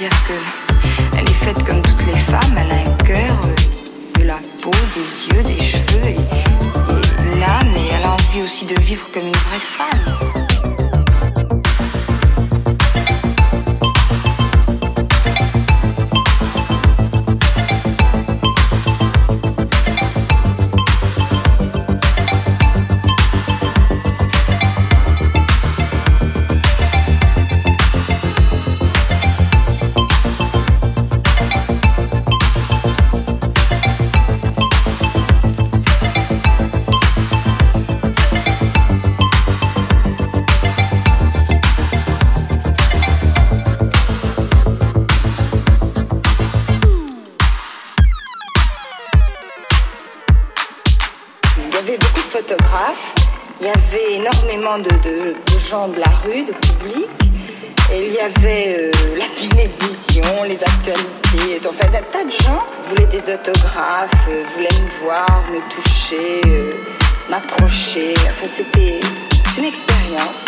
C'est-à-dire que elle est faite comme toutes les femmes. Elle a un cœur, euh, de la peau, des yeux, des cheveux et, et une âme. Et elle a envie aussi de vivre comme une vraie femme. De la rue, de public. Et il y avait euh, la télévision, les actualités. Enfin, un tas de gens voulaient des autographes, euh, voulaient me voir, me toucher, euh, m'approcher. Enfin, c'était une expérience.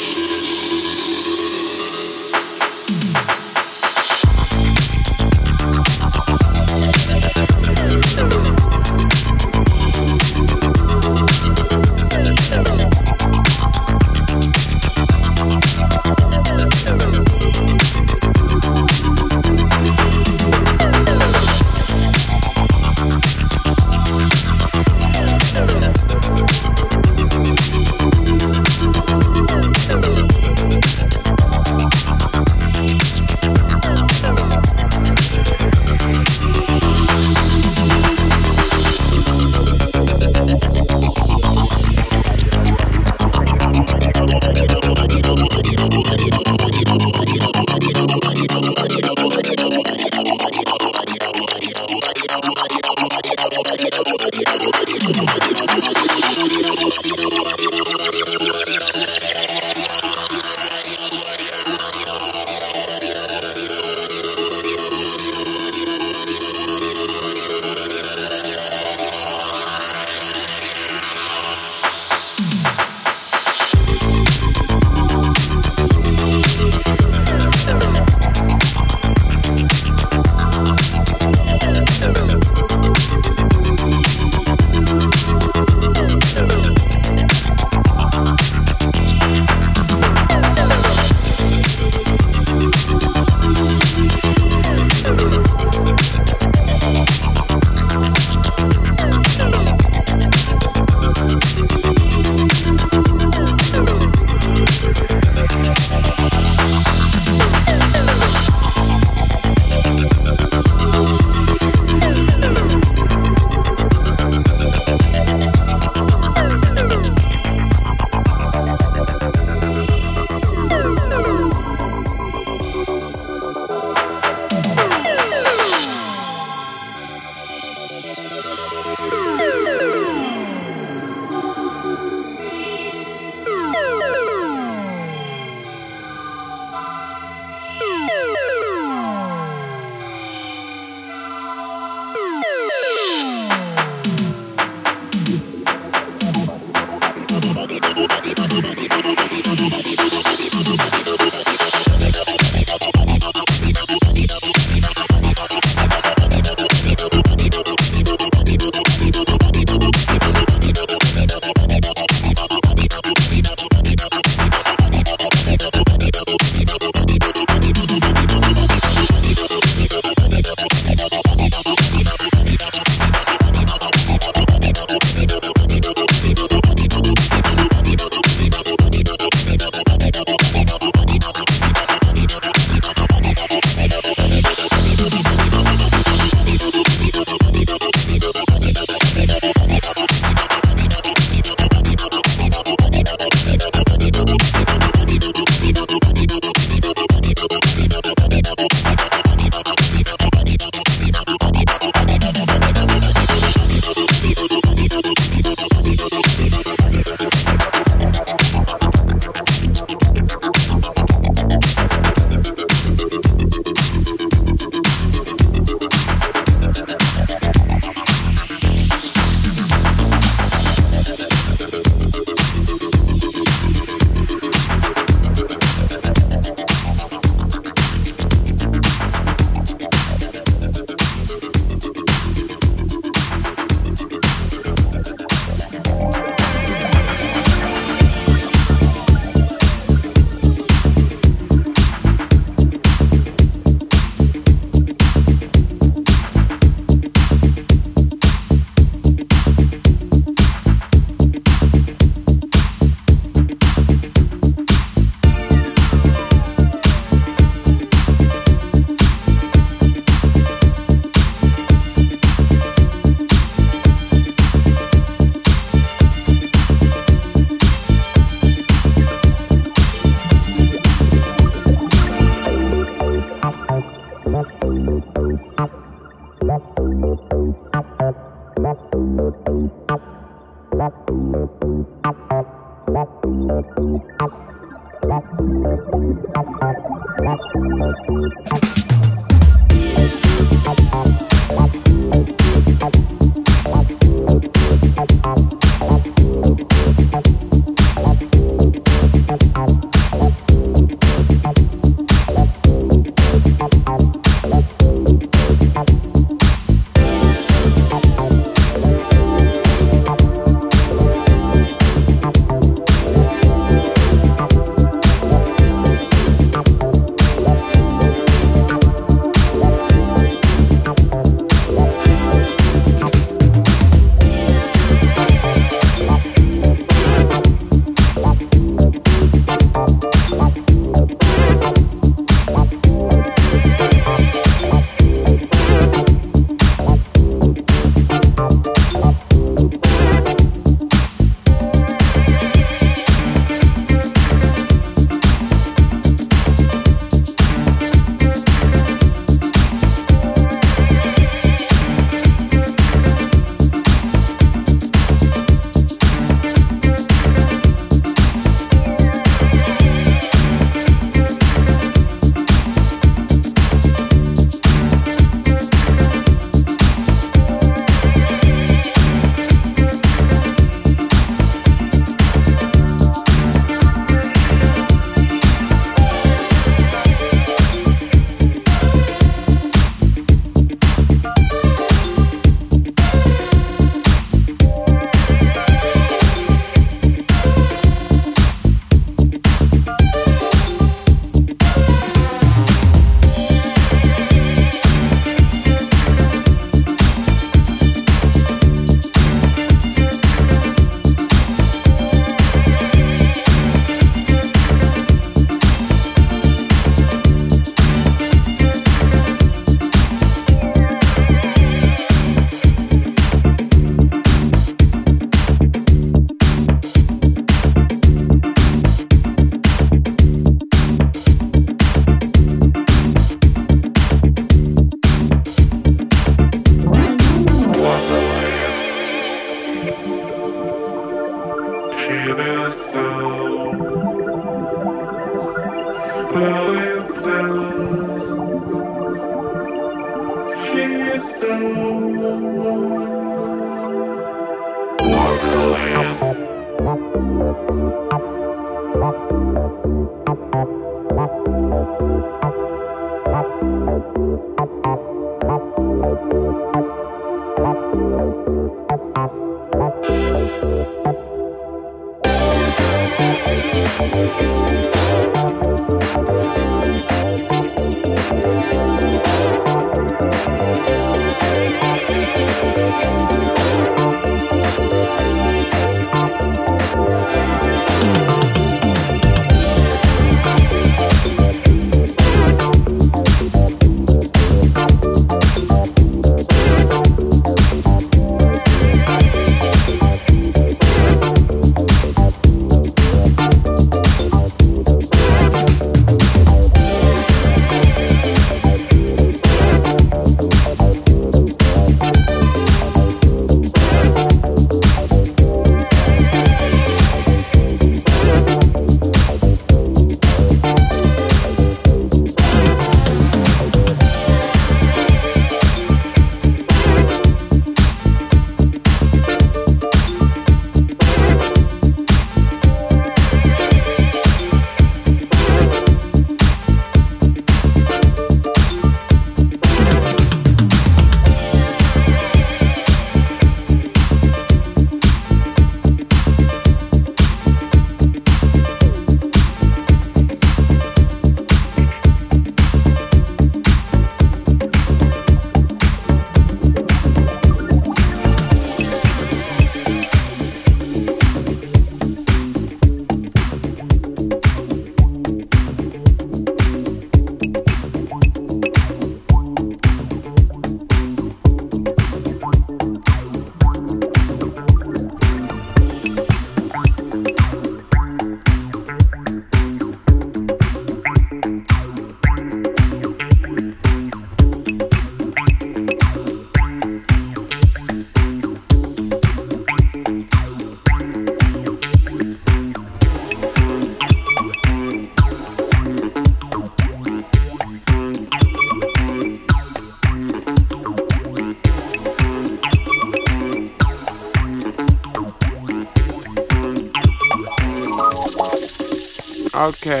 Okay.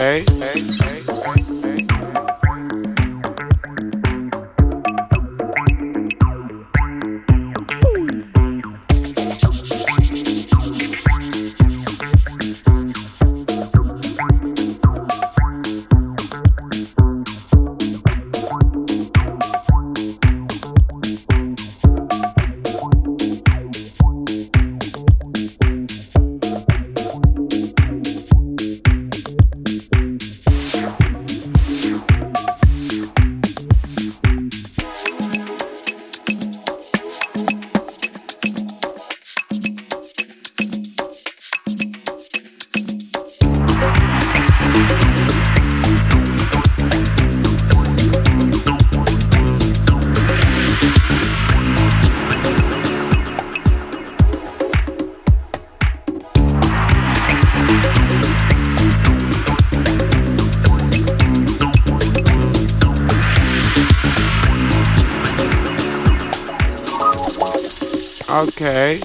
Okay.